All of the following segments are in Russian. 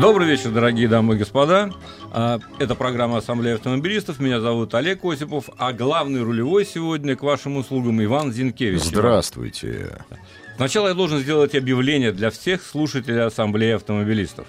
Добрый вечер, дорогие дамы и господа. А, это программа Ассамблея автомобилистов. Меня зовут Олег Осипов, а главный рулевой сегодня к вашим услугам Иван Зинкевич. Здравствуйте. Сначала я должен сделать объявление для всех слушателей Ассамблеи автомобилистов.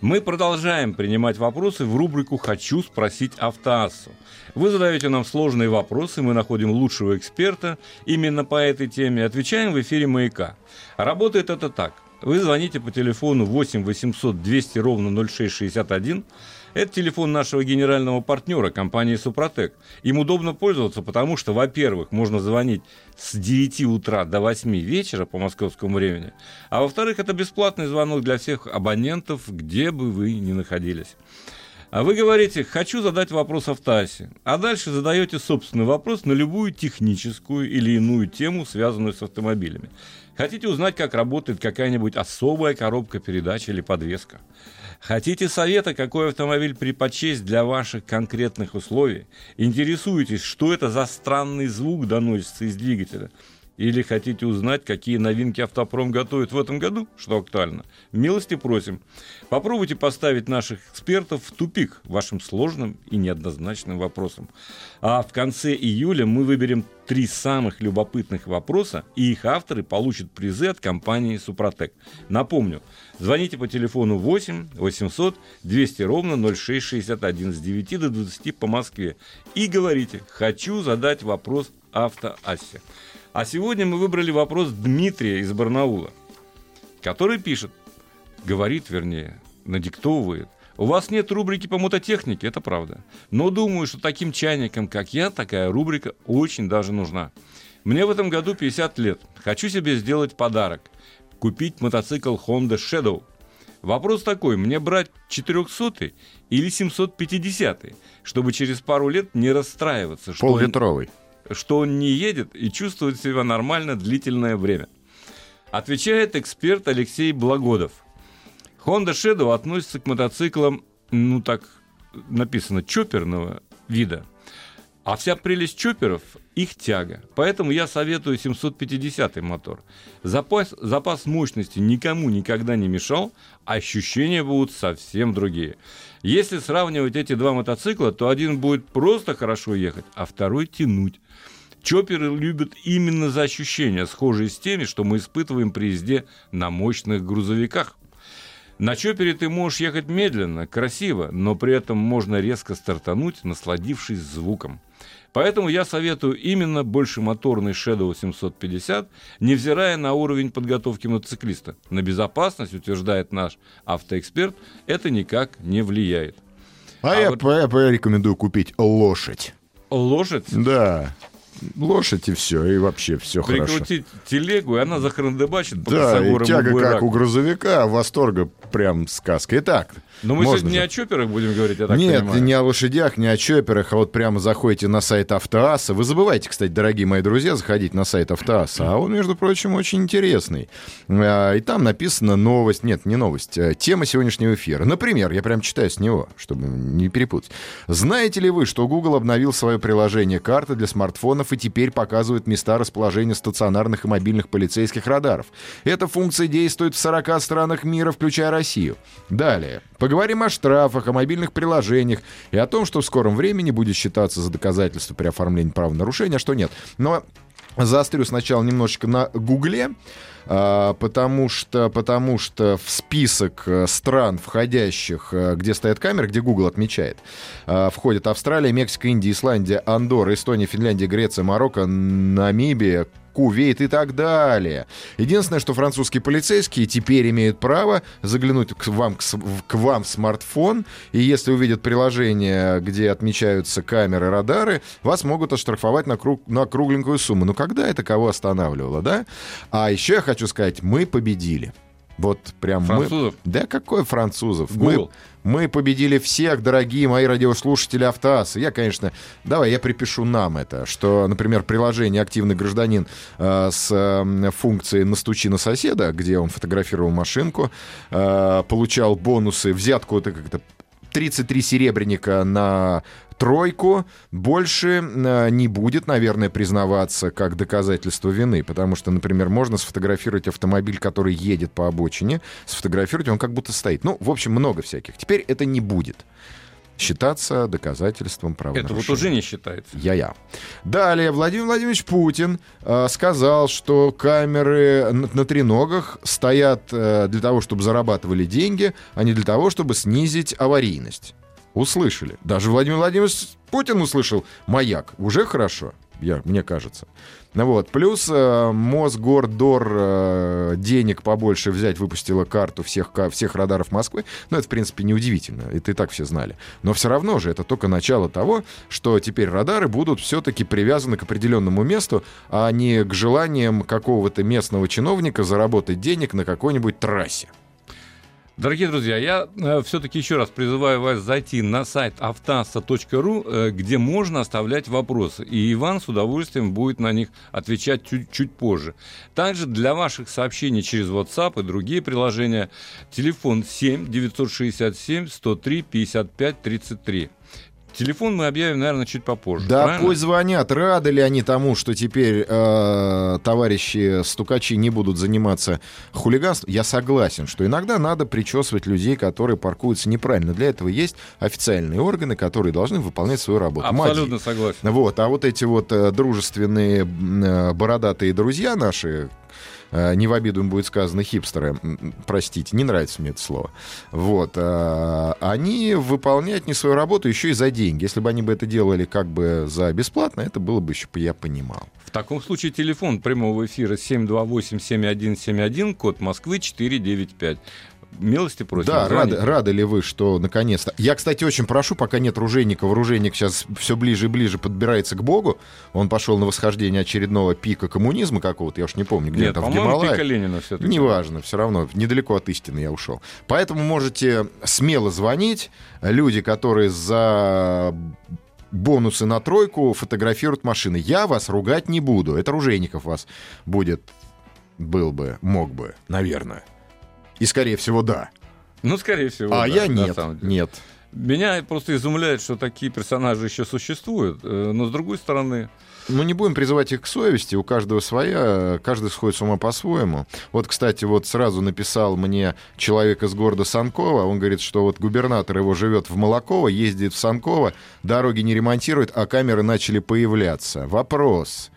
Мы продолжаем принимать вопросы в рубрику «Хочу спросить автоассу». Вы задаете нам сложные вопросы, мы находим лучшего эксперта именно по этой теме, отвечаем в эфире «Маяка». Работает это так. Вы звоните по телефону 8 800 200 ровно 0661. Это телефон нашего генерального партнера, компании «Супротек». Им удобно пользоваться, потому что, во-первых, можно звонить с 9 утра до 8 вечера по московскому времени, а во-вторых, это бесплатный звонок для всех абонентов, где бы вы ни находились. А вы говорите, хочу задать вопрос автоассе, а дальше задаете собственный вопрос на любую техническую или иную тему, связанную с автомобилями. Хотите узнать, как работает какая-нибудь особая коробка передач или подвеска? Хотите совета, какой автомобиль предпочесть для ваших конкретных условий? Интересуетесь, что это за странный звук доносится из двигателя? Или хотите узнать, какие новинки автопром готовит в этом году, что актуально? Милости просим. Попробуйте поставить наших экспертов в тупик вашим сложным и неоднозначным вопросом. А в конце июля мы выберем три самых любопытных вопроса, и их авторы получат призы от компании «Супротек». Напомню, звоните по телефону 8 800 200 ровно 0661 с 9 до 20 по Москве и говорите «Хочу задать вопрос автоассе». А сегодня мы выбрали вопрос Дмитрия из Барнаула, который пишет, говорит, вернее, надиктовывает. У вас нет рубрики по мототехнике, это правда. Но думаю, что таким чайникам, как я, такая рубрика очень даже нужна. Мне в этом году 50 лет. Хочу себе сделать подарок. Купить мотоцикл Honda Shadow. Вопрос такой, мне брать 400 или 750 чтобы через пару лет не расстраиваться. Что Поллитровый. Он что он не едет и чувствует себя нормально длительное время. Отвечает эксперт Алексей Благодов. Honda Shadow относится к мотоциклам, ну так написано, чоперного вида. А вся прелесть чоперов – их тяга. Поэтому я советую 750 мотор. Запас, запас мощности никому никогда не мешал, ощущения будут совсем другие. Если сравнивать эти два мотоцикла, то один будет просто хорошо ехать, а второй тянуть. Чоперы любят именно за ощущения, схожие с теми, что мы испытываем при езде на мощных грузовиках. На чопере ты можешь ехать медленно, красиво, но при этом можно резко стартануть, насладившись звуком. Поэтому я советую именно большемоторный Shadow 750, невзирая на уровень подготовки мотоциклиста. На безопасность, утверждает наш автоэксперт, это никак не влияет. А, а я, вот... я порекомендую купить лошадь. Лошадь? Да лошадь и все, и вообще все хорошо. Прикрутить телегу, и она захрандыбачит по Да, и тяга как у грузовика, восторга прям сказка. Итак, но мы сегодня не о чоперах будем говорить, я так Нет, понимаю. не о лошадях, не о чоперах, а вот прямо заходите на сайт Автоаса. Вы забывайте, кстати, дорогие мои друзья, заходить на сайт Автоаса, а он, между прочим, очень интересный. А, и там написана новость, нет, не новость, а тема сегодняшнего эфира. Например, я прям читаю с него, чтобы не перепутать. Знаете ли вы, что Google обновил свое приложение карты для смартфонов и теперь показывает места расположения стационарных и мобильных полицейских радаров? Эта функция действует в 40 странах мира, включая Россию. Далее. Поговорим о штрафах, о мобильных приложениях и о том, что в скором времени будет считаться за доказательство при оформлении правонарушения, а что нет. Но заострю сначала немножечко на Гугле. А, потому что, потому что в список э, стран, входящих, э, где стоят камеры, где Google отмечает, а, входят Австралия, Мексика, Индия, Исландия, Андорра, Эстония, Финляндия, Греция, Марокко, Намибия, Кувейт и так далее. Единственное, что французские полицейские теперь имеют право заглянуть к вам, к вам в смартфон, и если увидят приложение, где отмечаются камеры, радары, вас могут оштрафовать на, круг, на кругленькую сумму. Ну, когда это кого останавливало, да? А еще я хочу сказать, мы победили. Вот прям Французов? мы... Да какой французов? Мы, Google. мы победили всех, дорогие мои радиослушатели Автоаса. Я, конечно... Давай, я припишу нам это, что, например, приложение «Активный гражданин» э, с э, функцией «Настучи на соседа», где он фотографировал машинку, э, получал бонусы, взятку, это как-то 33 серебряника на тройку больше э, не будет, наверное, признаваться как доказательство вины, потому что, например, можно сфотографировать автомобиль, который едет по обочине, сфотографировать, он как будто стоит. Ну, в общем, много всяких. Теперь это не будет считаться доказательством Это правонарушения. вот уже не считается. Я-я. Далее Владимир Владимирович Путин э, сказал, что камеры на, на треногах стоят э, для того, чтобы зарабатывали деньги, а не для того, чтобы снизить аварийность. Услышали. Даже Владимир Владимирович Путин услышал маяк. Уже хорошо, я, мне кажется. Ну Вот. Плюс э, Мосгордор э, денег побольше взять выпустила карту всех, всех радаров Москвы. Ну, это, в принципе, неудивительно. Это и так все знали. Но все равно же это только начало того, что теперь радары будут все-таки привязаны к определенному месту, а не к желаниям какого-то местного чиновника заработать денег на какой-нибудь трассе. Дорогие друзья, я все-таки еще раз призываю вас зайти на сайт автаса.ру, э, где можно оставлять вопросы. И Иван с удовольствием будет на них отвечать чуть, чуть позже. Также для ваших сообщений через WhatsApp и другие приложения телефон 7 967 103 55 33. Телефон мы объявим, наверное, чуть попозже. Да правильно? пусть звонят. Рады ли они тому, что теперь э, товарищи стукачи не будут заниматься хулиганством? Я согласен, что иногда надо причесывать людей, которые паркуются неправильно. Для этого есть официальные органы, которые должны выполнять свою работу. Абсолютно Мади. согласен. Вот, а вот эти вот э, дружественные э, бородатые друзья наши, не в обиду им будет сказано хипстеры, простите, не нравится мне это слово. Вот, э, они выполняют не свою работу еще и за деньги. Если бы они бы это делали как бы за бесплатно, это было бы еще, я понимал. В таком случае телефон прямого эфира 728-7171, код Москвы 495. Милости просим. Да, рады, рады ли вы, что наконец-то... Я, кстати, очень прошу, пока нет Ружейникова, Ружейник сейчас все ближе и ближе подбирается к Богу. Он пошел на восхождение очередного пика коммунизма какого-то, я уж не помню, где Нет, там в Гималаях. пика Ленина все-таки. Неважно, все равно, недалеко от истины я ушел. Поэтому можете смело звонить. Люди, которые за бонусы на тройку фотографируют машины. Я вас ругать не буду. Это Ружейников вас будет, был бы, мог бы, наверное. И, скорее всего, да. Ну, скорее всего. а да, я нет, нет. Меня просто изумляет, что такие персонажи еще существуют. э, Но с другой стороны, Ну, не будем призывать их к совести, у каждого своя, каждый сходит с ума по-своему. Вот, кстати, вот сразу написал мне человек из города Санкова, он говорит, что вот губернатор его живет в Молоково, ездит в Санково, дороги не ремонтирует, а камеры начали появляться. Вопрос.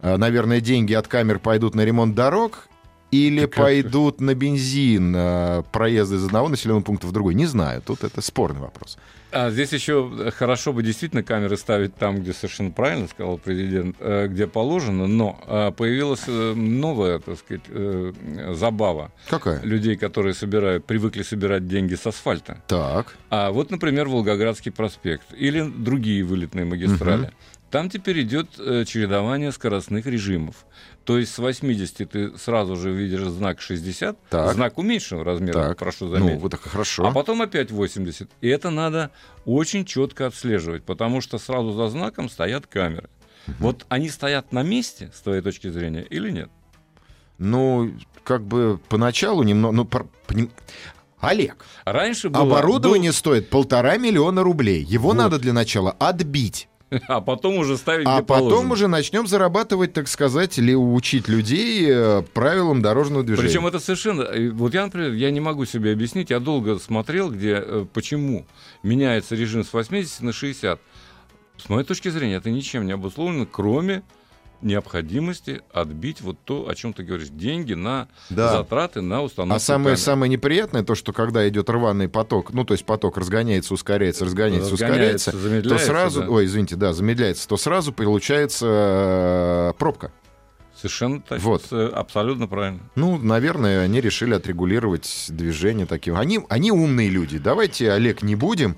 А, Наверное, деньги от камер пойдут на ремонт дорог или как- пойдут на бензин, а, проезды из одного населенного пункта в другой? Не знаю, тут это спорный вопрос. а здесь еще хорошо бы действительно камеры ставить там, где совершенно правильно сказал президент, э, где положено, но э, появилась э, новая, так сказать, э, забава Какая? людей, которые собирают, привыкли собирать деньги с асфальта. Так. А вот, например, Волгоградский проспект или другие вылетные магистрали. Там теперь идет э, чередование скоростных режимов. То есть с 80 ты сразу же видишь знак 60, Так. знак уменьшенного размера, Так. прошу Ну, заметить. вот так хорошо. А потом опять 80. И это надо очень четко отслеживать, потому что сразу за знаком стоят камеры. Вот они стоят на месте, с твоей точки зрения, или нет? Ну, как бы поначалу немного... Ну, пор- поним- Олег, Раньше было... оборудование стоит полтора миллиона рублей. Его Вот. надо для начала отбить. А потом уже ставить А потом положено. уже начнем зарабатывать, так сказать, или учить людей э, правилам дорожного движения. Причем это совершенно... э, Вот я, например, я не могу себе объяснить, я долго смотрел, где, э, почему меняется режим с 80 на 60. С моей точки зрения, это ничем не обусловлено, кроме необходимости отбить вот то, о чем ты говоришь, деньги на Да. затраты на установку А самое, камер. самое неприятное, то, что когда идет рваный поток, ну, то есть поток разгоняется, ускоряется, разгоняется, Разгоняется, ускоряется, то сразу, да. ой, извините, да, замедляется, то сразу получается э, пробка. Совершенно так, Вот. с- абсолютно правильно. Ну, наверное, они решили отрегулировать движение таким. Они, они умные люди. Давайте, Олег, не будем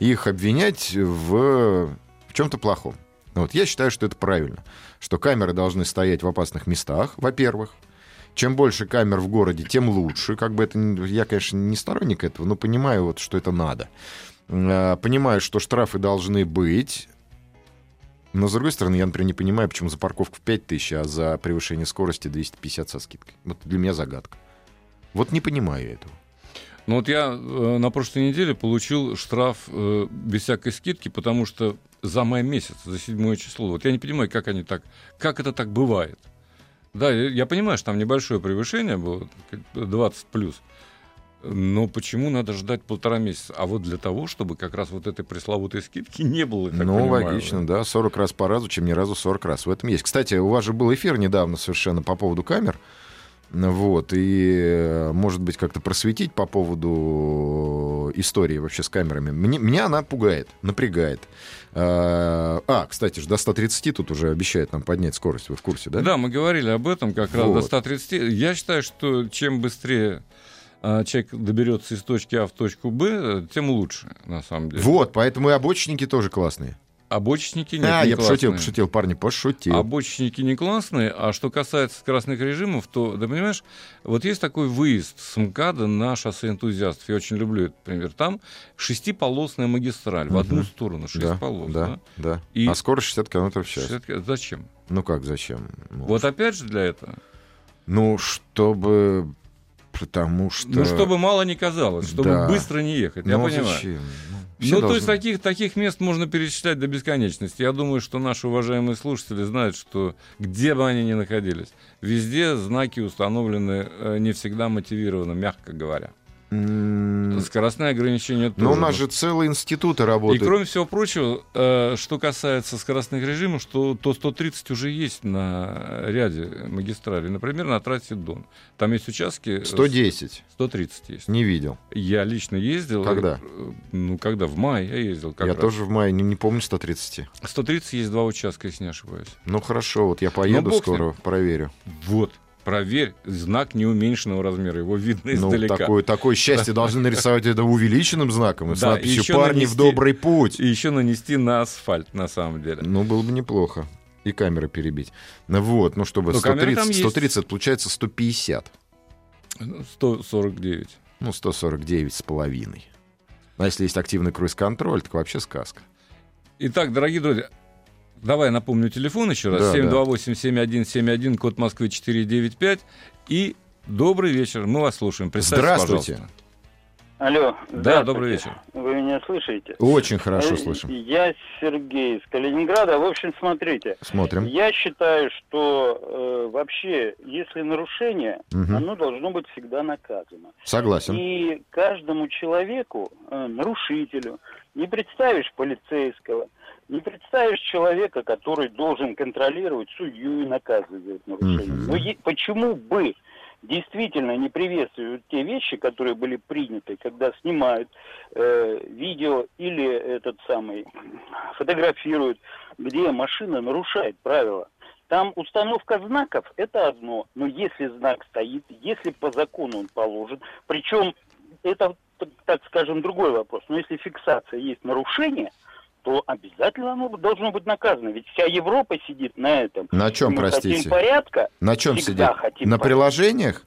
их обвинять в, в чем-то плохом. Вот, я считаю, что это правильно. Что камеры должны стоять в опасных местах, во-первых. Чем больше камер в городе, тем лучше. Как бы это, я, конечно, не сторонник этого, но понимаю, вот, что это надо. Э, Понимаю, что штрафы должны быть. Но, с другой стороны, я, например, не понимаю, почему за парковку в 5000, а за превышение скорости 250 со скидкой. Вот для меня загадка. Вот не понимаю этого. Ну вот я э, на прошлой неделе получил штраф э, без всякой скидки, потому что за май месяц, за седьмое число. Вот я не понимаю, как они так, как это так бывает. Да, я, понимаю, что там небольшое превышение было, как бы 20 плюс. Но почему надо ждать полтора месяца? А вот для того, чтобы как раз вот этой пресловутой скидки не было. ну, понимаю. логично, да. 40 раз по разу, чем ни разу 40 раз. В этом есть. Кстати, у вас же был эфир недавно совершенно по поводу камер. Вот, и, э, может быть, как-то просветить по поводу истории вообще с камерами. Мне, меня она пугает, напрягает. А, кстати же, до 130 тут уже обещают нам поднять скорость. Вы в курсе, да? Да, мы говорили об этом как раз Вот. до 130. Я считаю, что чем быстрее а, человек доберется из точки А в точку Б, тем лучше, на самом деле. Вот, поэтому и обочечники тоже классные. Обочечники нет, а, не я пошутил, классные. пошутил, парни, пошутил. Обочечники не классные, а что касается скоростных режимов, то, да понимаешь, вот есть такой выезд с МКАДа на шоссе энтузиастов. Я очень люблю этот пример. Там шестиполосная магистраль в одну сторону, шесть да, полос. да, да? да. И- А скорость 60 км в час. 60 Зачем? Ну как, зачем? Ну, Вот опять же для этого. Ну, чтобы... Потому что... Ну, чтобы мало не казалось, чтобы Да. быстро не ехать. Я Ну, понимаю. зачем? Ну, все Ну, то должны- есть таких, таких мест можно перечислять до бесконечности. Я думаю, что наши уважаемые слушатели знают, что где бы они ни находились, везде знаки установлены э, не всегда мотивированно, мягко говоря. Скоростные ограничения тоже. Но у нас же целые институты И работают. кроме всего прочего, э, что касается скоростных режимов, что, то 130 уже есть на ряде магистралей. Например, на трассе Дон. Там есть участки... с- 110. 130 есть. Не видел. Я лично ездил. Когда? э, Ну, когда? В мае я ездил. Как я раз. тоже в мае не, не помню 130. 130 есть два участка, если не ошибаюсь. Ну хорошо, вот я поеду скоро, проверю. Вот. Проверь, знак неуменьшенного размера, его видно Ну, издалека. такое, такое счастье должны нарисовать это увеличенным знаком и с Да, надписью еще «Парни в нанести- добрый путь». И еще нанести на асфальт, на самом деле. Ну, было бы неплохо. И камеры перебить. Ну вот, ну чтобы Ну, там 130, есть. 130, получается 150. 149. Ну, 149 с половиной. А если есть активный круиз-контроль, так вообще сказка. Итак, дорогие друзья, давай напомню телефон еще раз. Да, да. 728-7171, код Москвы 495. И добрый вечер, мы вас слушаем. Здравствуйте. пожалуйста. Алло. Да, добрый вечер. Вы меня слышите? Очень хорошо Э, слышим. Я Сергей из Калининграда. В общем, смотрите. Смотрим. Я считаю, что э, вообще, если нарушение, Мгм. оно должно быть всегда наказано. Согласен. И каждому человеку, э, нарушителю, не представишь полицейского, не представишь человека, который должен контролировать судью и наказывать. Мгм. Но е- почему бы действительно не приветствуют те вещи, которые были приняты, когда снимают э, видео или этот самый фотографируют, где машина нарушает правила. Там установка знаков – это одно, но если знак стоит, если по закону он положен, причем это, так скажем, другой вопрос, но если фиксация есть нарушение, то обязательно оно должно быть наказано. Ведь вся Европа сидит на этом. На чем, Мы простите? хотим порядка. На чем сидит? хотим На порядка. приложениях?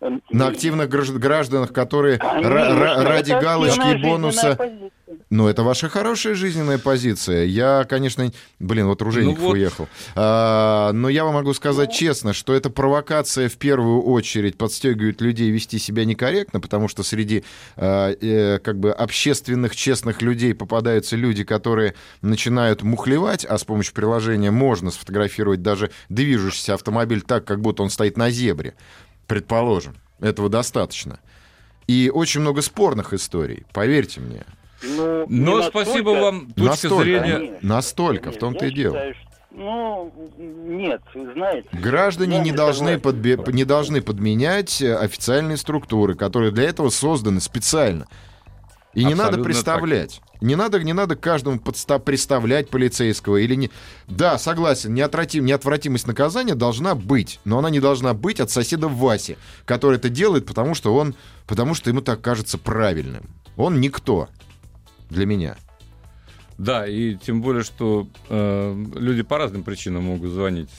На активных гражд- гражданах, которые ради галочки и бонуса... позиция. Ну, это ваша хорошая жизненная позиция. Я, конечно... Блин, вот Ружейников Ну вот. уехал. А, но я вам могу сказать честно, что эта провокация в первую очередь подстегивает людей вести себя некорректно, потому что среди а, э, как бы общественных, честных людей попадаются люди, которые начинают мухлевать, а с помощью приложения можно сфотографировать даже движущийся автомобиль так, как будто он стоит на зебре. Предположим. Этого достаточно. И очень много спорных историй, поверьте мне. Ну, Но настолько- спасибо вам, точка Настолько. зрения. Конечно. Настолько, в Нет, том-то я и дело. считаю, что- Ну, нет, знаете. Граждане не должны, подбе- не должны подменять э, официальные структуры, которые для этого созданы специально. И не надо представлять. Не надо, не надо каждому подста- представлять полицейского или не. Да, согласен, неотвратим, неотвратимость наказания должна быть, но она не должна быть от соседа Васи, который это делает, потому что он, потому что ему так кажется правильным. Он никто для меня. Да, и тем более, что э, люди по разным причинам могут звонить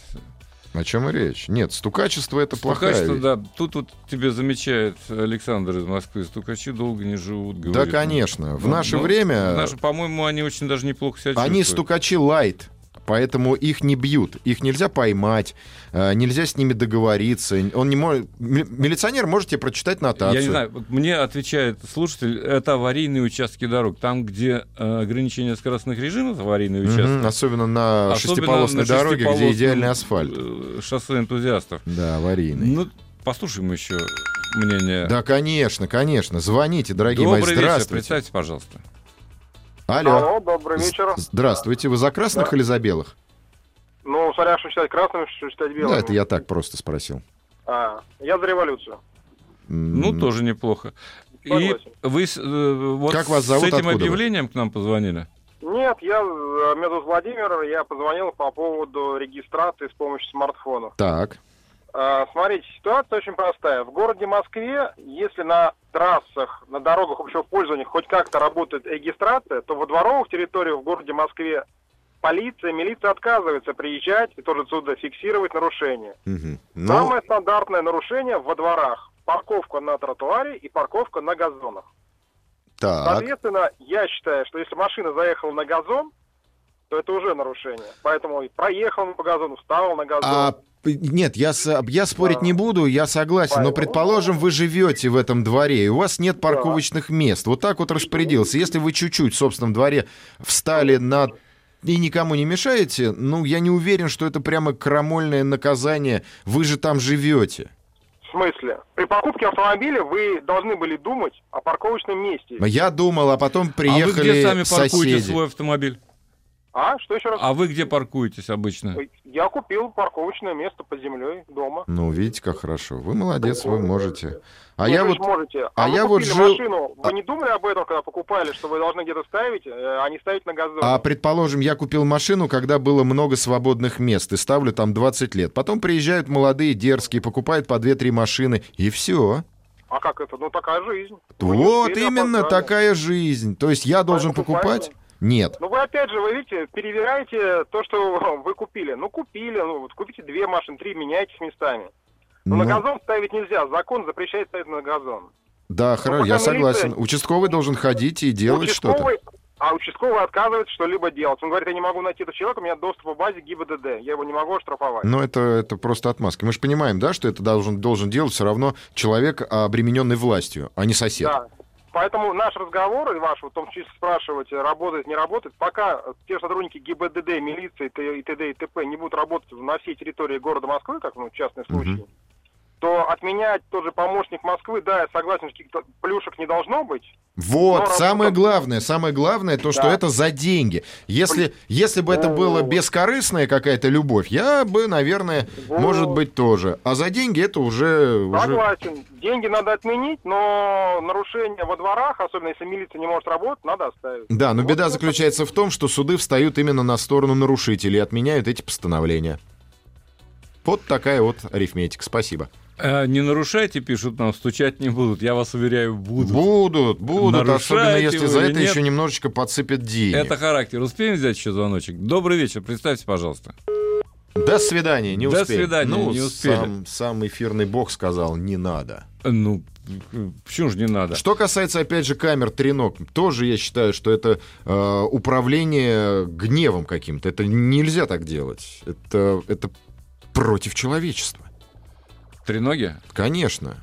О чем и речь? Нет, стукачество это плохая Стукачество, вещь. да. Тут вот тебе замечает Александр из Москвы. Стукачи долго не живут, Да, говорит. конечно. В Ну, наше ну, время в наше, по-моему, они очень даже неплохо себя они чувствуют. стукачи лайт. Поэтому их не бьют, их нельзя поймать, э, нельзя с ними договориться. Он не может, ми- милиционер может тебе прочитать нотацию. Я не знаю, мне отвечает слушатель, это аварийные участки дорог. Там, где э, ограничение скоростных режимов, аварийные участки. Особенно на особенно шестиполосной на дороге, где идеальный асфальт. э, Шоссе энтузиастов. Да, аварийный. Ну, послушаем еще мнение. Да, конечно, конечно. Звоните, дорогие Добрый мои. вечер, Здравствуйте. представьте, пожалуйста. Алло. Алло, добрый вечер. Здравствуйте. Вы за красных Да. или за белых? Ну, смотря что читать красным, что читать белым. Да, это я так просто спросил. А, я за революцию. Ну, тоже неплохо. И вы с, э, вот Как вас зовут, с этим откуда вы? объявлением объявлением к нам позвонили? Нет, я, э, меня зовут Владимир, я позвонил по поводу регистрации с помощью смартфона. Так. А, смотрите, ситуация очень простая. В городе Москве, если на трассах, на дорогах общего пользования хоть как-то работает регистрация, то во дворовых территориях в городе Москве полиция, милиция отказывается приезжать и тоже отсюда фиксировать нарушения. Мгм. Ну, Самое стандартное нарушение во дворах. Парковка на тротуаре и парковка на газонах. так. Соответственно, я считаю, что если машина заехала на газон, то это уже нарушение. Поэтому и проехал по газону, встал на газон. А, нет, я, с- я спорить не буду, я согласен, но предположим, вы живете в этом дворе, и у вас нет парковочных мест. Вот так вот распорядился. Если вы чуть-чуть в собственном дворе встали на и никому не мешаете, ну, я не уверен, что это прямо крамольное наказание. Вы же там живете. В смысле? При покупке автомобиля вы должны были думать о парковочном месте. Я думал, а потом а вы приехали где сами паркуете соседи. свой автомобиль? А? Что еще раз? А вы где паркуетесь обычно? Я купил парковочное место под землей дома. Ну, видите, как хорошо. Вы молодец, вы можете. А Нет, я вы вот... же можете. а вы я вот жил- машину, вы а- не думали об этом, когда покупали, что вы должны где-то ставить, э, а не ставить на газон? А предположим, я купил машину, когда было много свободных мест, и ставлю там 20 лет. Потом приезжают молодые, дерзкие, покупают по 2-3 машины, и все. А как это? Ну, такая жизнь. Вот успели, именно опоздали. такая жизнь. То есть я должен покупать? Нет. Ну, вы опять же, вы видите, перевираете то, что вы купили. Ну, купили, ну, вот купите две машины, три, меняйтесь местами. Но Ну, на газон ставить нельзя, закон запрещает ставить на газон. да, хорошо, я согласен. милиция- Участковый должен ходить и делать что-то. Участковый, а участковый отказывается что-либо делать. Он говорит, я не могу найти этого человека, у меня доступ по базе ГИБДД, я его не могу оштрафовать. Но это, это просто отмазки. Мы же понимаем, да, что это должен, должен делать все равно человек, обремененный властью, а не сосед. Да. Поэтому наш разговор, и ваш, в том числе спрашивать, работает, не работает, пока те сотрудники ГИБДД, милиции и т.д. и т.п. не будут работать на всей территории города Москвы, как ну, частный случай, то отменять тот же помощник Москвы, да, я согласен, что каких-то плюшек не должно быть. Вот, Но самое работа- главное, самое главное, то, что Да. это за деньги. Если, если бы это было бескорыстная какая-то любовь, я бы, наверное, Вот. может быть, тоже. А за деньги это уже... уже... Согласен. Деньги надо отменить, но нарушения во дворах, особенно если милиция не может работать, надо оставить. Да, но Вот беда это- заключается в том, что суды встают именно на сторону нарушителей и отменяют эти постановления. Вот такая вот арифметика. Спасибо. Э, не нарушайте, пишут нам, стучать не будут. Я вас уверяю, будут. Будут, будут, особенно Нарушаете если за это нет? еще немножечко подсыпят денег. Это характер. Успеем взять еще звоночек? Добрый вечер, представьте, пожалуйста. До свидания, не До успели. свидания, ну, не успели. Сам, сам эфирный бог сказал, не надо. Ну, почему же не надо? Что касается, опять же, камер тренок, тоже я считаю, что это э, управление гневом каким-то. Это нельзя так делать. Это, это против человечества. Треноги? Конечно.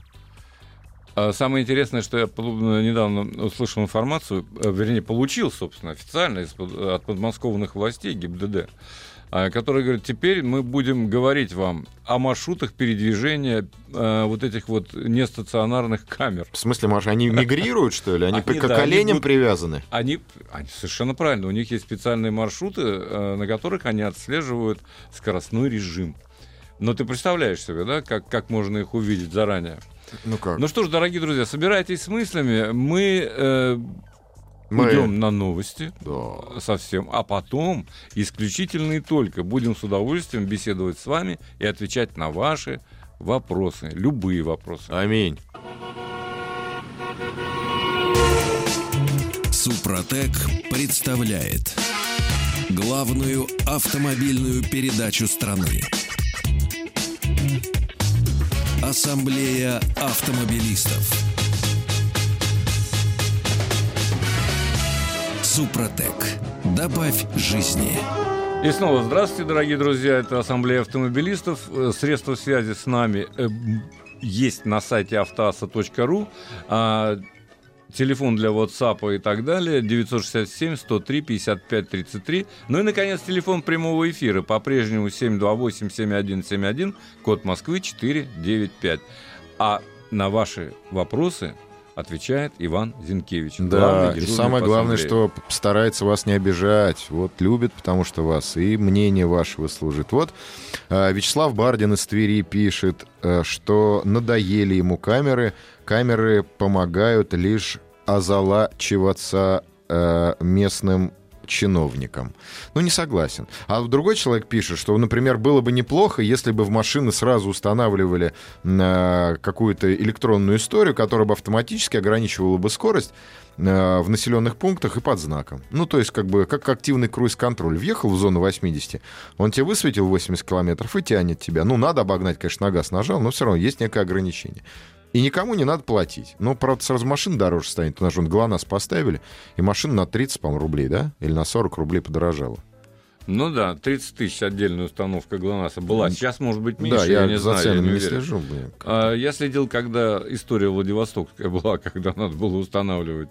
А Самое интересное, что я недавно услышал информацию, э, вернее, получил, собственно, официально от подмосковных властей ГИБДД, а, которые говорят, теперь мы будем говорить вам о маршрутах передвижения э, вот этих вот нестационарных камер. В смысле, Маша, они мигрируют, что ли? Они, Они, к да, они коленям будут- привязаны? Они, они совершенно правильно, у них есть специальные маршруты, э, на которых они отслеживают скоростной режим. Но ты представляешь себе, да, как, как можно их увидеть заранее? Ну как? Ну что ж, дорогие друзья, собирайтесь с мыслями. Мы, э, Мы- уйдем на новости Да. совсем, а потом исключительно и только будем с удовольствием беседовать с вами и отвечать на ваши вопросы, любые вопросы. Аминь. Супротек представляет главную автомобильную передачу страны. Ассамблея автомобилистов. Супротек. Добавь жизни. И снова здравствуйте, дорогие друзья. Это Ассамблея автомобилистов. Э, Средства связи с нами э, есть на сайте автоаса.ру. А телефон для WhatsApp и так далее 967-103-55-33. Ну и, наконец, телефон прямого эфира по-прежнему 728-7171, код Москвы 495. А на ваши вопросы отвечает Иван Зинкевич. Да, и самое главное, что старается вас не обижать. Вот любит, потому что вас и мнение вашего служит. Вот э, Вячеслав Бардин из Твери пишет, э, что надоели ему камеры. Камеры помогают лишь озолачиваться э, местным чиновникам. Ну, не согласен. А другой человек пишет, что, например, было бы неплохо, если бы в машины сразу устанавливали э, какую-то электронную историю, которая бы автоматически ограничивала бы скорость э, в населенных пунктах и под знаком. Ну, то есть, как бы, как активный круиз-контроль. Въехал в зону 80, он тебе высветил 80 километров и тянет тебя. Ну, надо обогнать, конечно, на газ нажал, но все равно есть некое ограничение. И никому не надо платить. Ну, правда, сразу машина дороже станет. У нас же вон ГЛОНАСС поставили, и машина на 30, по-моему, рублей, да? Или на 40 рублей подорожала. Ну да, 30 тысяч отдельная установка ГЛОНАССа была. Сейчас, может быть, меньше, да, я, я, не за знаю, я не не слежу. блин. А, Я следил, когда история Владивостокская была, когда надо было устанавливать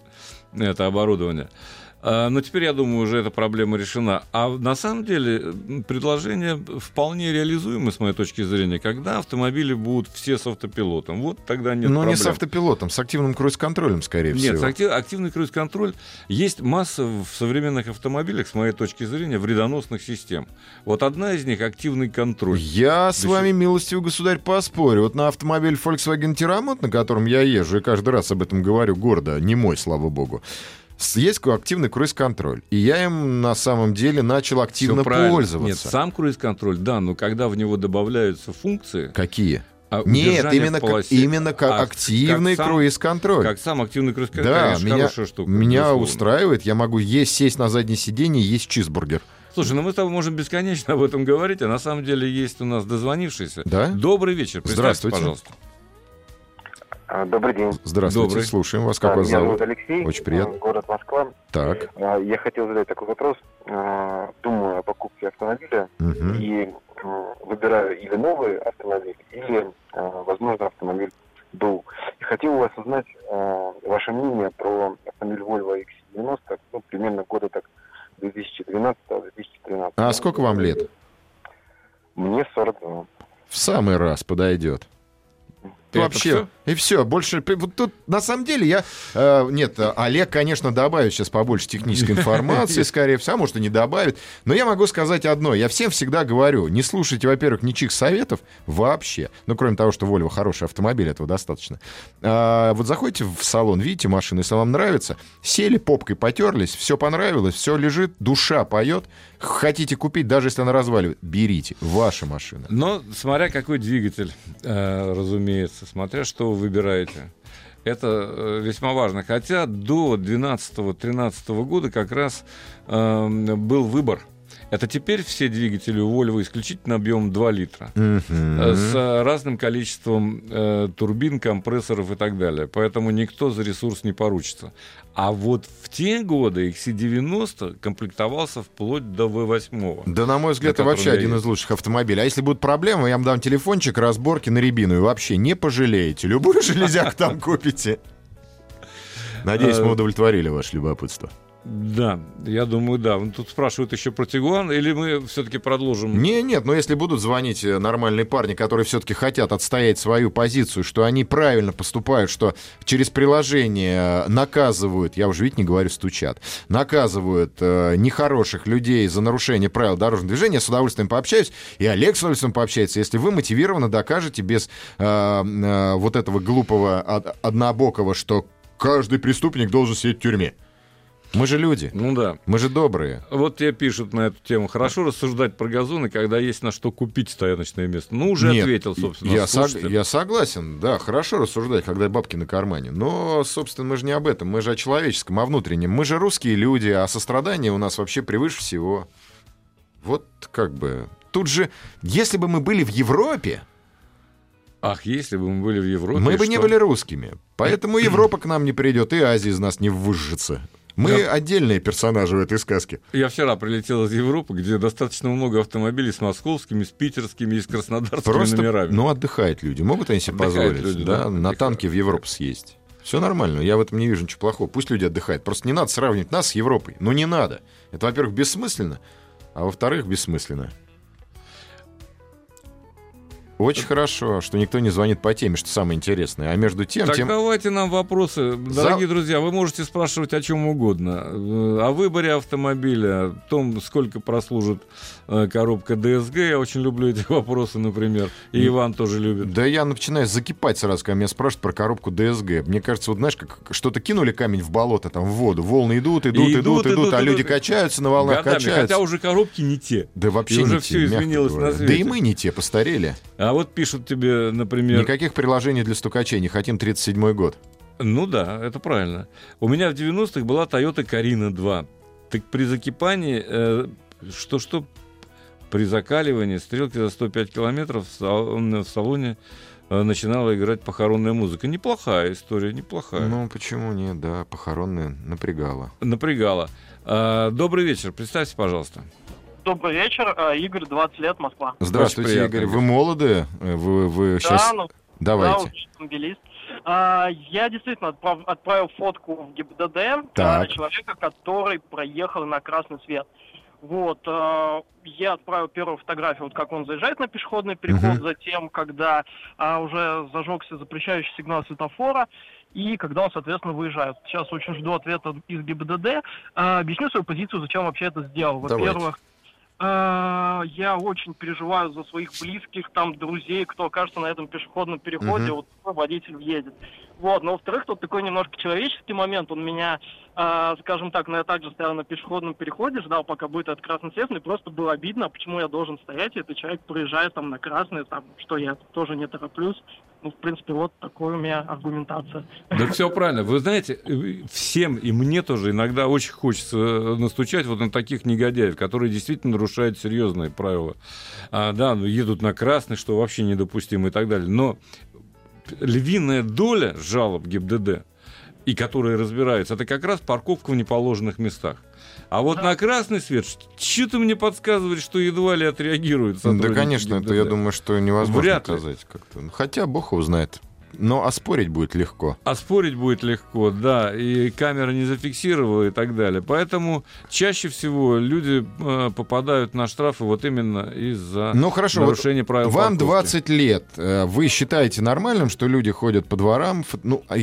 это оборудование. А, Но теперь, я думаю, уже эта проблема решена. А на самом деле предложение вполне реализуемо, с моей точки зрения, когда автомобили будут все с автопилотом. Вот тогда нет Но проблем. не с автопилотом, с активным круиз-контролем, скорее Нет, всего. с актив- активный круиз-контроль есть масса в современных автомобилях, с моей точки зрения, вредоносных систем. Вот одна из них активный контроль. Я с Да вами, милостивый государь, поспорю. Вот на автомобиле Volkswagen Tiramont, на котором я езжу, и каждый раз об этом говорю гордо, не мой, слава богу, с- есть активный круиз-контроль. И я им на самом деле начал активно пользоваться. Нет, сам круиз-контроль, да, но когда в него добавляются функции... Какие? а, Нет, именно в как, полосе- именно как А, активный как сам- круиз-контроль. Как сам активный круиз-контроль, Да, конечно, меня, хорошая штука. меня безусловно. устраивает. Я могу есть, сесть на заднее сиденье и есть чизбургер. Слушай, ну мы с тобой можем бесконечно об этом говорить, а на самом деле есть у нас дозвонившийся. Да? Добрый вечер. Здравствуйте. пожалуйста. А, Добрый день. Здравствуйте, Добрый. слушаем вас. Как А, вас Меня зовут? Алексей. Очень приятно. а, Город Москва. Так. А, Я хотел задать такой вопрос. А, Думаю о покупке автомобиля мгм. и выбираю или новый автомобиль, или, возможно, автомобиль БУ. И хотел у вас узнать ваше мнение про автомобиль Volvo XC90, ну, примерно года так 2012-2013. А сколько вам лет? Мне 42. В самый раз подойдет. Это Вообще? И все, больше... Вот тут, на самом деле, я... э, нет, Олег, конечно, добавит сейчас побольше технической информации, скорее всего, а может и не добавит. Но я могу сказать одно. Я всем всегда говорю, не слушайте, во-первых, ничьих советов вообще. Ну, кроме того, что Volvo хороший автомобиль, этого достаточно. А, вот заходите в салон, видите машину, если вам нравится, сели, попкой потерлись, все понравилось, все лежит, душа поет. Хотите купить, даже если она разваливает, берите. Ваша машина. Но смотря какой двигатель, э, разумеется, смотря что вы выбираете. Это э, весьма важно. Хотя до 2012-2013 года как раз э, был выбор. Это теперь все двигатели у Volvo исключительно объемом 2 литра. Э, С разным количеством э, турбин, компрессоров и так далее. Поэтому никто за ресурс не поручится. А вот в те годы XC90 комплектовался вплоть до V8. Да, на мой взгляд, это вообще один из лучших автомобилей. А если будут проблемы, я вам дам телефончик, разборки на рябину. И вообще не пожалеете. Любую железяку там купите. Надеюсь, мы Э, удовлетворили ваше любопытство. Да, я думаю, да. Вон Тут спрашивают еще про Тигуан, или мы все-таки продолжим? Не, нет, но если будут звонить э, нормальные парни, которые все-таки хотят отстоять свою позицию, что они правильно поступают, что через приложение э, наказывают, я уже ведь не говорю стучат, наказывают э, нехороших людей за нарушение правил дорожного движения, я с удовольствием пообщаюсь, и Олег с удовольствием пообщается, если вы мотивированно докажете без э, э, вот этого глупого од- однобокого, что каждый преступник должен сидеть в тюрьме. Мы же люди, Ну да. мы же добрые. Вот тебе пишут на эту тему. Хорошо рассуждать про газоны, когда есть на что купить стояночное место. Ну, уже Нет, ответил, собственно, я, сог- я согласен, да, хорошо рассуждать, когда бабки на кармане. Но, собственно, мы же не об этом, мы же о человеческом, о внутреннем. Мы же русские люди, а сострадание у нас вообще превыше всего. Вот как бы... Тут же, если бы мы были в Европе, Ах, если бы мы были в Европе. Мы бы не что? были русскими. Поэтому Европа к нам не придет, и Азия из нас не выжжется. Мы Да. отдельные персонажи в этой сказке. Я вчера прилетел из Европы, где достаточно много автомобилей с московскими, с питерскими и с краснодарскими Просто, номерами. ну, отдыхают люди. Могут они себе Отдыхают позволить, люди, да, да, на танке в Европу съездить. Все нормально, я в этом не вижу ничего плохого. Пусть люди отдыхают. Просто не надо сравнивать нас с Европой. Ну, не надо. Это, во-первых, бессмысленно, а во-вторых, бессмысленно. Очень хорошо, что никто не звонит по теме, что самое интересное. А между тем, Так тем... давайте нам вопросы. Дорогие друзья, вы можете спрашивать о чем угодно. Э, О выборе автомобиля, о том, сколько прослужит э, коробка ДСГ. Я очень люблю эти вопросы, например. И Иван тоже любит. Да я начинаю закипать сразу, когда меня спрашивают про коробку ДСГ. Мне кажется, вот знаешь, как что-то кинули камень в болото, там, в воду. Волны идут, идут, идут, идут, а идут, люди идут. качаются на волнах, Годами, качаются. хотя уже коробки не те. Да вообще И уже не всё те, мягко изменилось на свете. Да и мы не те, постарели. А вот пишут тебе, например... Никаких приложений для стукачей, не хотим 37-й год. Ну да, это правильно. У меня в 90-х была Toyota Carina 2. Так при закипании, э, что-что, при закаливании стрелки за 105 километров в сал- в салоне э, начинала играть похоронная музыка. Неплохая история, неплохая. Ну, почему нет, да, похоронные напрягало. Напрягала. А, добрый вечер, представьте, пожалуйста. Добрый вечер, а, Игорь, 20 лет, Москва. Здравствуйте, приятно, Игорь. Вы молоды? Э, Вы, вы сейчас... Да, ну, да, Давайте. учусь автомобилист. А, я действительно отправ- отправил фотку в ГИБДД а, Так. человека, который проехал на красный свет. Вот, а, я отправил первую фотографию, вот как он заезжает на пешеходный переход, Мгм. затем, когда а, уже зажегся запрещающий сигнал светофора, и когда он, соответственно, выезжает. Сейчас очень жду ответа из ГИБДД. А, объясню свою позицию, зачем вообще это сделал. Давайте. Во-первых, а, я очень переживаю за своих близких, там, друзей, кто окажется на этом пешеходном переходе, Мгм. вот водитель въедет. Вот, но во-вторых, тут такой немножко человеческий момент, он меня, а, скажем так, ну я также стоял на пешеходном переходе, ждал, пока будет этот красный свет, мне просто было обидно, почему я должен стоять, и этот человек проезжает там на красный, там, что я тоже не тороплюсь. Ну, в принципе, вот такой у меня аргументация. Да все правильно. Вы знаете, э, всем и мне тоже иногда очень хочется э, настучать вот на таких негодяев, которые действительно нарушают серьезные правила. А, да, ну, едут на красный, что вообще недопустимо и так далее. Но львиная доля жалоб ГИБДД, и которые разбираются, это как раз парковка в неположенных местах. А вот на красный свет, что-то мне подсказывает, что едва ли отреагируют Да, конечно, это, ГИБДД. я думаю, что невозможно Вряд ли. сказать как-то. Ну, Хотя бог его знает. Но оспорить будет легко. А спорить будет легко, да, и камера не зафиксировала и так далее. Поэтому чаще всего люди э, попадают на штрафы вот именно из-за Ну хорошо, вот нарушения правил вам парковки. 20 лет. Э, Вы считаете нормальным, что люди ходят по дворам? Ну, а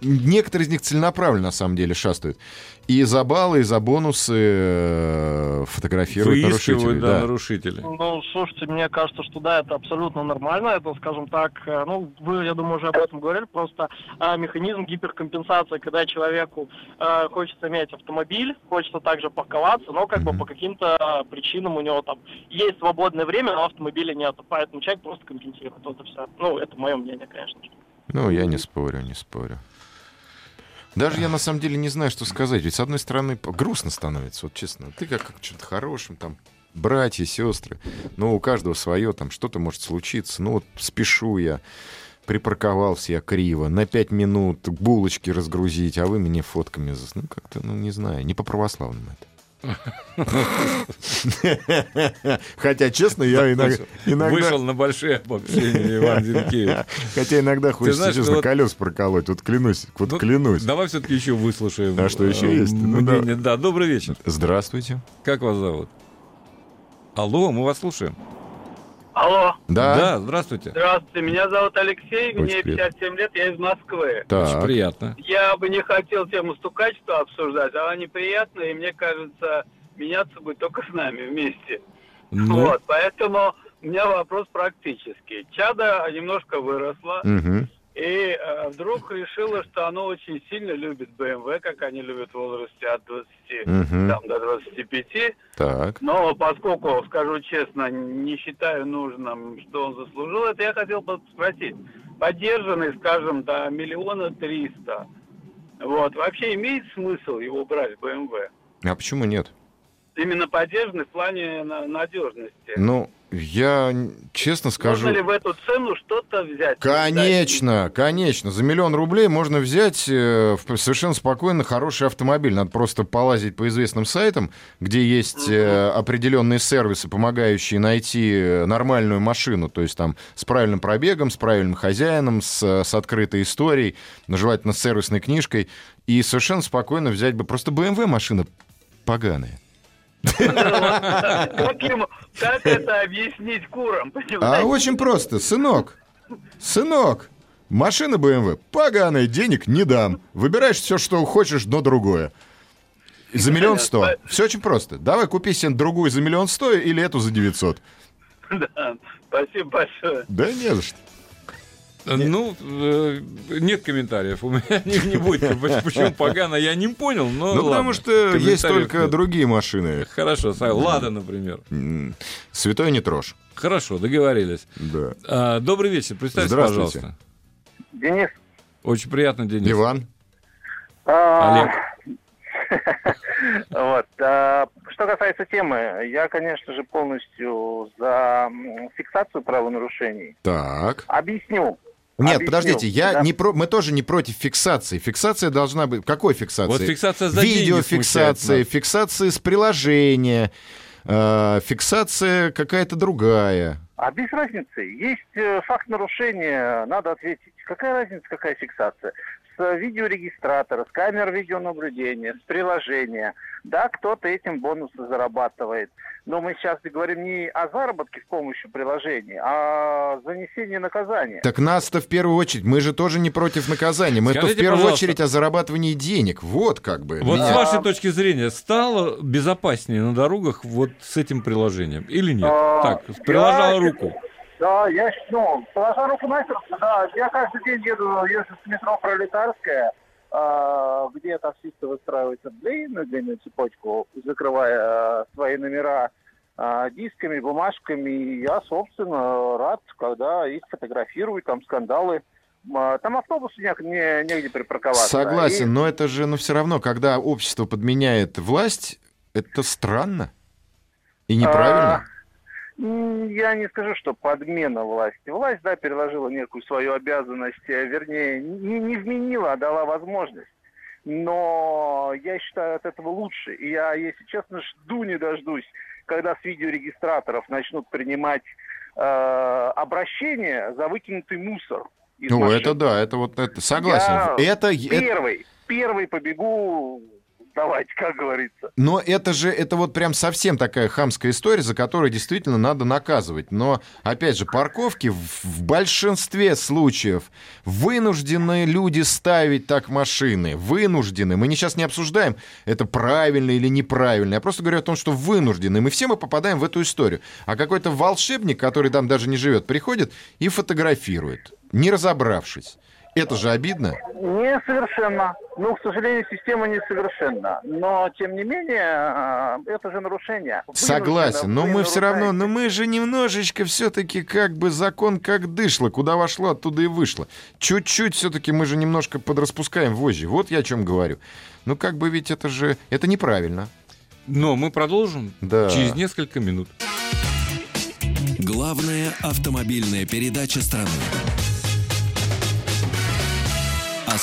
некоторые из них целенаправленно на самом деле шастают. И за баллы, и за бонусы э, фотографируют нарушителей. да, да. нарушителей. Ну, слушайте, мне кажется, что да, это абсолютно нормально. Это, скажем так, э, ну, вы, я думаю, уже об этом говорили, просто а, механизм гиперкомпенсации, когда человеку э, хочется иметь автомобиль, хочется также парковаться, но как бы Мгм. по каким-то а, причинам у него там есть свободное время, но автомобиля нет. Поэтому человек просто компенсирует вот и все. Ну, это мое мнение, конечно. же. Ну, я не спорю, не спорю. Даже я на самом деле не знаю, что сказать. Ведь с одной стороны грустно становится, вот честно. Ты как, как чем-то хорошим, там, братья, сестры. Ну, у каждого свое, там, что-то может случиться. Ну, вот спешу я, припарковался я криво, на пять минут булочки разгрузить, а вы мне фотками... Ну, как-то, ну, не знаю, не по-православному это. Хотя, честно, я иногда... Вышел на большие обобщения Иван Зинкевич. Хотя иногда хочется, честно, колес проколоть. Вот клянусь, вот Ну, клянусь. Давай все-таки еще выслушаем. А что, еще э, есть? Ну. Да, добрый вечер. Здравствуйте. Как вас зовут? Алло, мы вас слушаем. Алло, Да? Да, здравствуйте. здравствуйте, меня зовут Алексей, Очень мне приятно. 57 лет, я из Москвы. Очень Так. приятно. Я бы не хотел тему стукачества обсуждать, она неприятная, и мне кажется, меняться будет только с нами вместе. Ну, Вот, поэтому у меня вопрос практический. Чада немножко выросла, Мгм. И э, вдруг решила, что оно очень сильно любит БМВ, как они любят в возрасте от 20 Мгм. там, до 25. Так. Но поскольку, скажу честно, не считаю нужным, что он заслужил, это я хотел бы спросить. Поддержанный, скажем, до миллиона триста. Вот. Вообще имеет смысл его брать в БМВ? А почему нет? Именно поддержанный в плане на- надежности. Ну, я честно скажу... Можно ли в эту цену что-то взять? Конечно, конечно. За миллион рублей можно взять э, совершенно спокойно хороший автомобиль. Надо просто полазить по известным сайтам, где есть э, определенные сервисы, помогающие найти э, нормальную машину. То есть там с правильным пробегом, с правильным хозяином, с, с открытой историей, желательно с сервисной книжкой. И совершенно спокойно взять бы... Просто BMW машина поганая. Как, ему- как это объяснить курам? А очень просто. Сынок, сынок, машина BMW поганая, денег не дам. Выбираешь все, что хочешь, но другое. За миллион сто. Все очень просто. Давай купи себе другую за миллион сто или эту за 900. Да, спасибо большое. Да не за что. Ну, э, нет комментариев. У меня не, не будет. Поч- Почему погано, я не понял, но Ну, потому что есть только другие машины. Хорошо, Сай, Лада, например. Святой не трожь. Хорошо, договорились. Да. А, добрый вечер, представьте, пожалуйста. Денис, Очень приятно, Денис. Иван? а, Олег. Вот. а, Что касается темы, я, конечно же, полностью за фиксацию правонарушений. Так. Объясню. Нет, Объясню, подождите, я да. не про... мы тоже не против фиксации. Фиксация должна быть... Какой фиксации? Вот фиксация за Видеофиксация, фиксация с приложения, э, фиксация какая-то другая. А без разницы. Есть э, факт нарушения, надо ответить. Какая разница, какая фиксация? С видеорегистратора, с камер видеонаблюдения, с приложения. Да, кто-то этим бонусы зарабатывает. Но мы сейчас говорим не о заработке с помощью приложений, а о занесении наказания. Так нас-то в первую очередь, мы же тоже не против наказания, мы то в первую пожалуйста. очередь о зарабатывании денег. Вот как бы. Вот меня- с вашей точки зрения, стало безопаснее на дорогах вот с этим приложением или нет? А, так, приложила я- руку. Да, я, ну, положа руку на сердце, да, я каждый день еду, езжу с метро Пролетарская, где таксисты выстраиваются в длинную-длинную цепочку, закрывая а, свои номера а, дисками, бумажками. И я, собственно, рад, когда их фотографируют, там скандалы. А, Там автобус не, не- негде припарковаться. Согласен, И- но это же, ну, все равно, когда общество подменяет власть, это странно и неправильно. А, Я не скажу, что подмена власти. Власть, да, переложила некую свою обязанность, э, вернее, не, не вменила, а дала возможность. Но я считаю от этого лучше. И я, если честно, жду не дождусь, когда с видеорегистраторов начнут принимать э, обращения за выкинутый мусор. Ну, машин. это да, это вот это согласен. Я Это, это- Первый, первый побегу давайте, как говорится. Но это же, это вот прям совсем такая хамская история, за которую действительно надо наказывать. Но, опять же, парковки в, в большинстве случаев вынуждены люди ставить так машины. Вынуждены. Мы не, сейчас не обсуждаем, это правильно или неправильно. Я просто говорю о том, что вынуждены. Мы все мы попадаем в эту историю. А какой-то волшебник, который там даже не живет, приходит и фотографирует, не разобравшись. Это же обидно. Несовершенно. Ну, к сожалению, система несовершенна. Но, тем не менее, а, это же нарушение. Согласен, но мы вы все равно, но мы же немножечко все-таки как бы закон как дышло, куда вошло, оттуда и вышло. Чуть-чуть все-таки мы же немножко подраспускаем вожжи. Вот я о чем говорю. Ну как бы ведь это же, это неправильно. Но мы продолжим Да. через несколько минут. Главная автомобильная передача страны.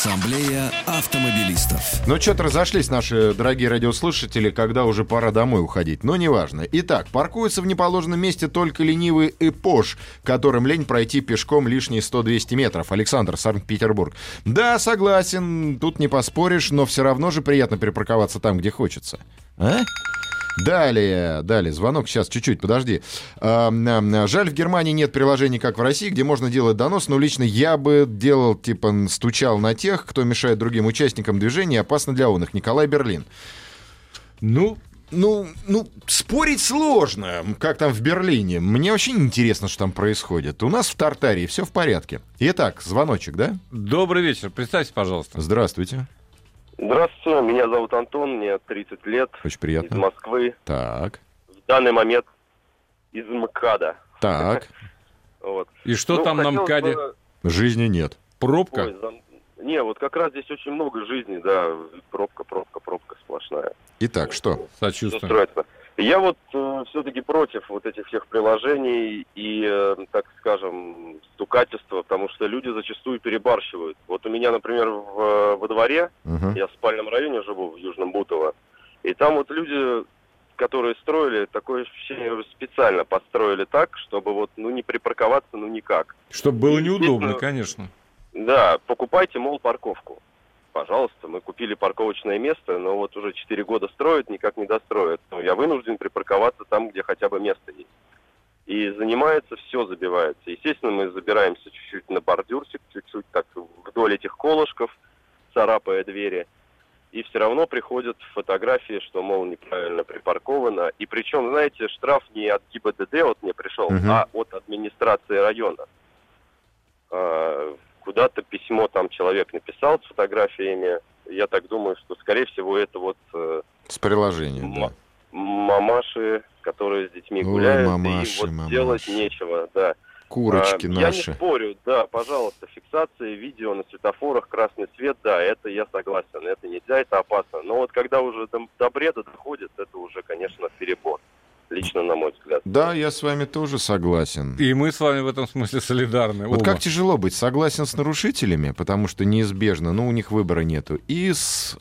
Ассамблея автомобилистов. Ну, что-то разошлись наши дорогие радиослушатели, когда уже пора домой уходить. Но неважно. Итак, паркуются в неположенном месте только ленивый эпош, которым лень пройти пешком лишние 100-200 метров. Александр, Санкт-Петербург. Да, согласен, тут не поспоришь, но все равно же приятно припарковаться там, где хочется. А? Далее, далее, звонок, сейчас, чуть-чуть, подожди. Жаль, в Германии нет приложений, как в России, где можно делать донос, но лично я бы делал, типа, стучал на тех, кто мешает другим участникам движения, опасно для их. Николай Берлин. Ну, Ну, ну, спорить сложно, как там в Берлине. Мне не интересно, что там происходит. У нас в Тартарии все в порядке. Итак, звоночек, да? добрый вечер. Представьте, пожалуйста. Здравствуйте. Здравствуйте, меня зовут Антон, мне 30 лет, Очень из приятно. Москвы. Так, В данный момент из МКАДа. так. Вот. И что Ну, там на МКАДе? бы- Жизни нет. Пробка? Ой, за- Не, вот как раз здесь очень много жизни, да. Пробка, пробка, пробка сплошная. Итак, что? Что Сочувствую. строится. Я вот все-таки против вот этих всех приложений и, э, так скажем, стукательства, потому что люди зачастую перебарщивают. Вот у меня, например, в, во дворе, Мгм. я в спальном районе живу, в Южном Бутово, и там вот люди, которые строили, такое ощущение, специально построили так, чтобы вот, ну, не припарковаться, ну, никак. Чтобы было неудобно, конечно. Да, покупайте, мол, парковку. Пожалуйста, мы купили парковочное место, но вот уже 4 года строят, никак не достроят. Ну, я вынужден припарковаться там, где хотя бы место есть. И занимается, все забивается. Естественно, мы забираемся чуть-чуть на бордюрчик, чуть-чуть так вдоль этих колышков, царапая двери. И все равно приходят фотографии, что, мол, неправильно припарковано. И причем, знаете, штраф не от ГИБДД вот мне пришел, Мгм. а от администрации района. Куда-то письмо там человек написал с фотографиями. Я так думаю, что, скорее всего, это вот э, С приложением, да. ма- мамаши, которые с детьми Ой, гуляют, мамаши, и вот мамаши. делать нечего, да. Курочки А, Я не наши. спорю, да, пожалуйста, фиксация видео на светофорах, красный свет, да, это я согласен, это нельзя, это опасно. Но вот когда уже до, до бреда доходит, это уже, конечно, перебор, лично на мой взгляд. Да, я с вами тоже согласен. И мы с вами в этом смысле солидарны. Вот оба. как тяжело быть согласен с нарушителями, потому что неизбежно, ну, у них выбора нету. И с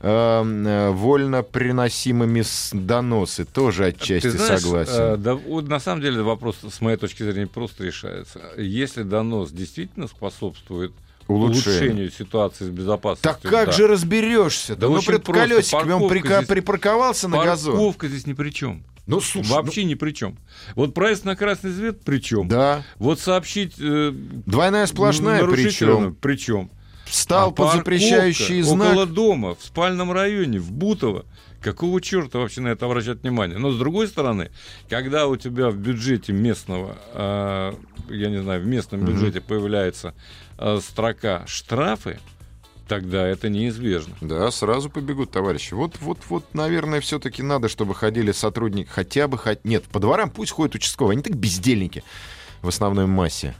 эм, э, вольно приносимыми доносы тоже отчасти Ты знаешь, согласен. э, да, вот на самом деле вопрос, с моей точки зрения, просто решается. Если донос действительно способствует Улучшение. улучшению ситуации с Так безопасностью. как да. же разберешься? Да Да ну, пред колесиками он Парковка прика- здесь- припарковался на газон. Парковка здесь ни при чем. Ну, слушай, Вообще ни при чем. Вот проезд на красный свет при чем? ну, да. Вот сообщить э, Двойная сплошная, нарушителям причем при чем? встал А под запрещающий знак. около дома, в спальном районе, в Бутово. Какого черта вообще на это обращать внимание? Но с другой стороны, когда у тебя в бюджете местного, э, я не знаю, в местном бюджете появляется э, строка штрафы, тогда это неизбежно. Да, сразу побегут, товарищи. Вот, вот, вот, наверное, все-таки надо, чтобы ходили сотрудники, хотя бы, хот- нет, по дворам пусть ходят участковые, они так бездельники в основной массе.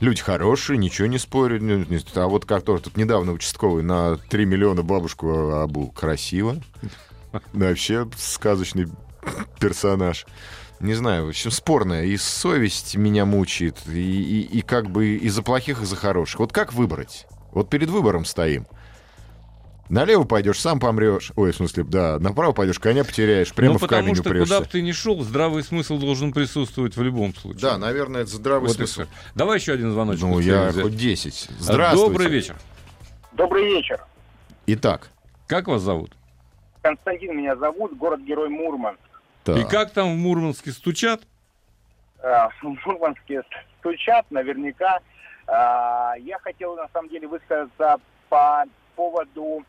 Люди хорошие, ничего не спорю. ну, А вот который тут недавно участковый на 3 миллиона бабушку обул. Красиво. Вообще сказочный персонаж. Не знаю, в общем, спорная. И совесть меня мучает, и, и, и как бы и за плохих, и за хороших. Вот как выбрать? Вот перед выбором стоим. Налево пойдешь, сам помрешь. Ой, в смысле, да, направо пойдешь, коня потеряешь, прямо ну, в потому камень что упрешься. куда бы ты ни шел, здравый смысл должен присутствовать в любом случае. Да, наверное, это здравый Вот смысл. Давай еще один звоночек. Ну, я взять. хоть 10. А, Здравствуйте. Добрый вечер. Добрый вечер. Итак, Как вас зовут? Константин меня зовут, город-герой Мурманск. так. И как там в Мурманске стучат? Э, В Мурманске стучат наверняка. А, Я хотел, на самом деле, высказаться по поводу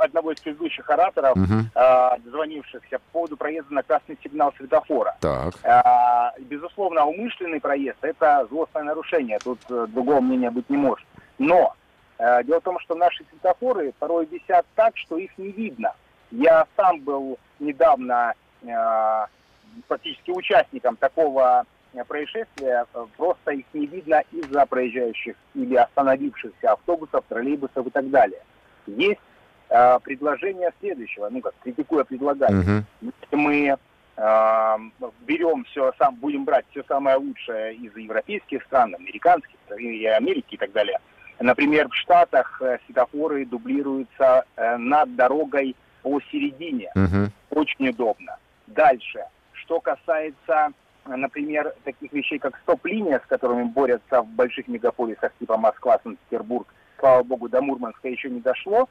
одного из предыдущих ораторов, Мгм. а, звонившихся, по поводу проезда на красный сигнал светофора. Так. А, Безусловно, умышленный проезд – это злостное нарушение, тут э, другого мнения быть не может. Но э, дело в том, что наши светофоры порой висят так, что их не видно. Я сам был недавно э, практически участником такого происшествия, Э, просто их не видно из-за проезжающих или остановившихся автобусов, троллейбусов и так далее. Есть э, предложение следующего, ну как, критикуя предлагаю. Мгм. Если мы э, берем все, сам, будем брать все самое лучшее из европейских стран, американских, и Америки и так далее. Например, в Штатах э, светофоры дублируются э, над дорогой посередине. Мгм. Очень удобно. Дальше. Что касается, например, таких вещей, как стоп-линия, с которыми борются в больших мегаполисах типа Москва, Санкт-Петербург, слава богу, до Мурманска еще не дошло.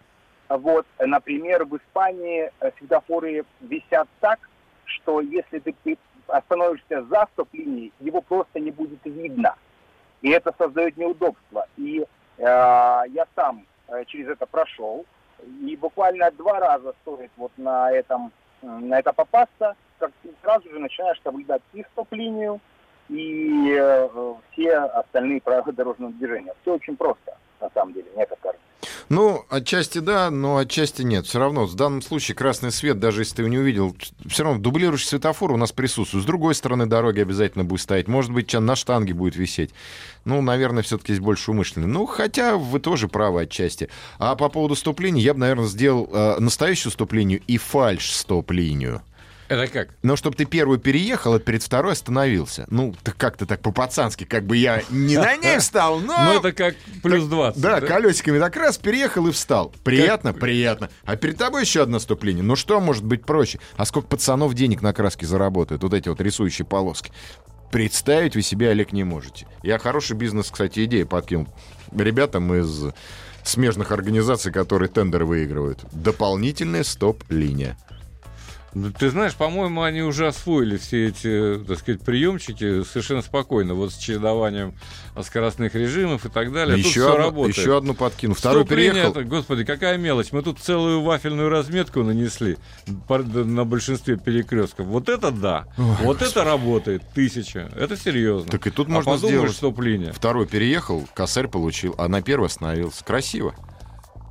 Вот, например, в Испании э, светофоры висят так, что если ты остановишься за стоп-линией, его просто не будет видно. И это создает неудобства. И э, я сам э, через это прошел. И буквально два раза стоит вот на этом на это попасться, как сразу же начинаешь соблюдать и стоп-линию, и э, все остальные правила дорожного движения. Все очень просто, на самом деле, мне так кажется. Ну, отчасти да, но отчасти нет. Все равно, в данном случае красный свет, даже если ты его не увидел, все равно дублирующий светофор у нас присутствует. С другой стороны дороги обязательно будет стоять. Может быть, на штанге будет висеть. Ну, наверное, все-таки здесь больше умышленно. Ну, хотя вы тоже правы отчасти. А по поводу стоп-линии, я бы, наверное, сделал э, настоящую стоп-линию и фальш-стоп-линию. Это как? Но чтобы ты первую переехал, а перед второй остановился. Ну, так как-то так по-пацански, как бы я не на ней встал, но... Ну, это как плюс 20. Да, колесиками так раз переехал и встал. Приятно, приятно. А перед тобой еще одно ступление. Ну что может быть проще? А сколько пацанов денег на краске заработают? Вот эти вот рисующие полоски. Представить вы себе, Олег, не можете. Я хороший бизнес, кстати, идею подкинул ребятам из смежных организаций, которые тендеры выигрывают. Дополнительная стоп-линия. Ну, Ты знаешь, по-моему, они уже освоили все эти, так сказать, приемчики совершенно спокойно, вот с чередованием скоростных режимов и так далее. Тут еще, все одну, работает. еще одну подкину. Второй Вступление переехал. это, господи, какая мелочь. Мы тут целую вафельную разметку нанесли на большинстве перекрестков. Вот это да. вот это работает. Тысяча. Это серьезно. Так и тут а можно подумаешь, сделать. вступление. Второй переехал, косарь получил, а на первый остановился. Красиво.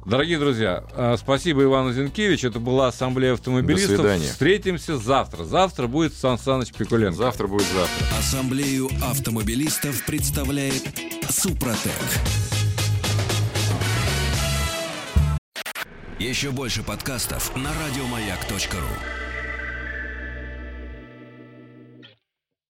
Дорогие друзья, э, спасибо Ивану Зинкевич. Это была ассамблея автомобилистов. До свидания. Встретимся завтра. Завтра будет Сан Саныч Пикуленко. Завтра будет завтра. Ассамблею автомобилистов представляет Супротек. Еще больше подкастов на радиомаяк.ру.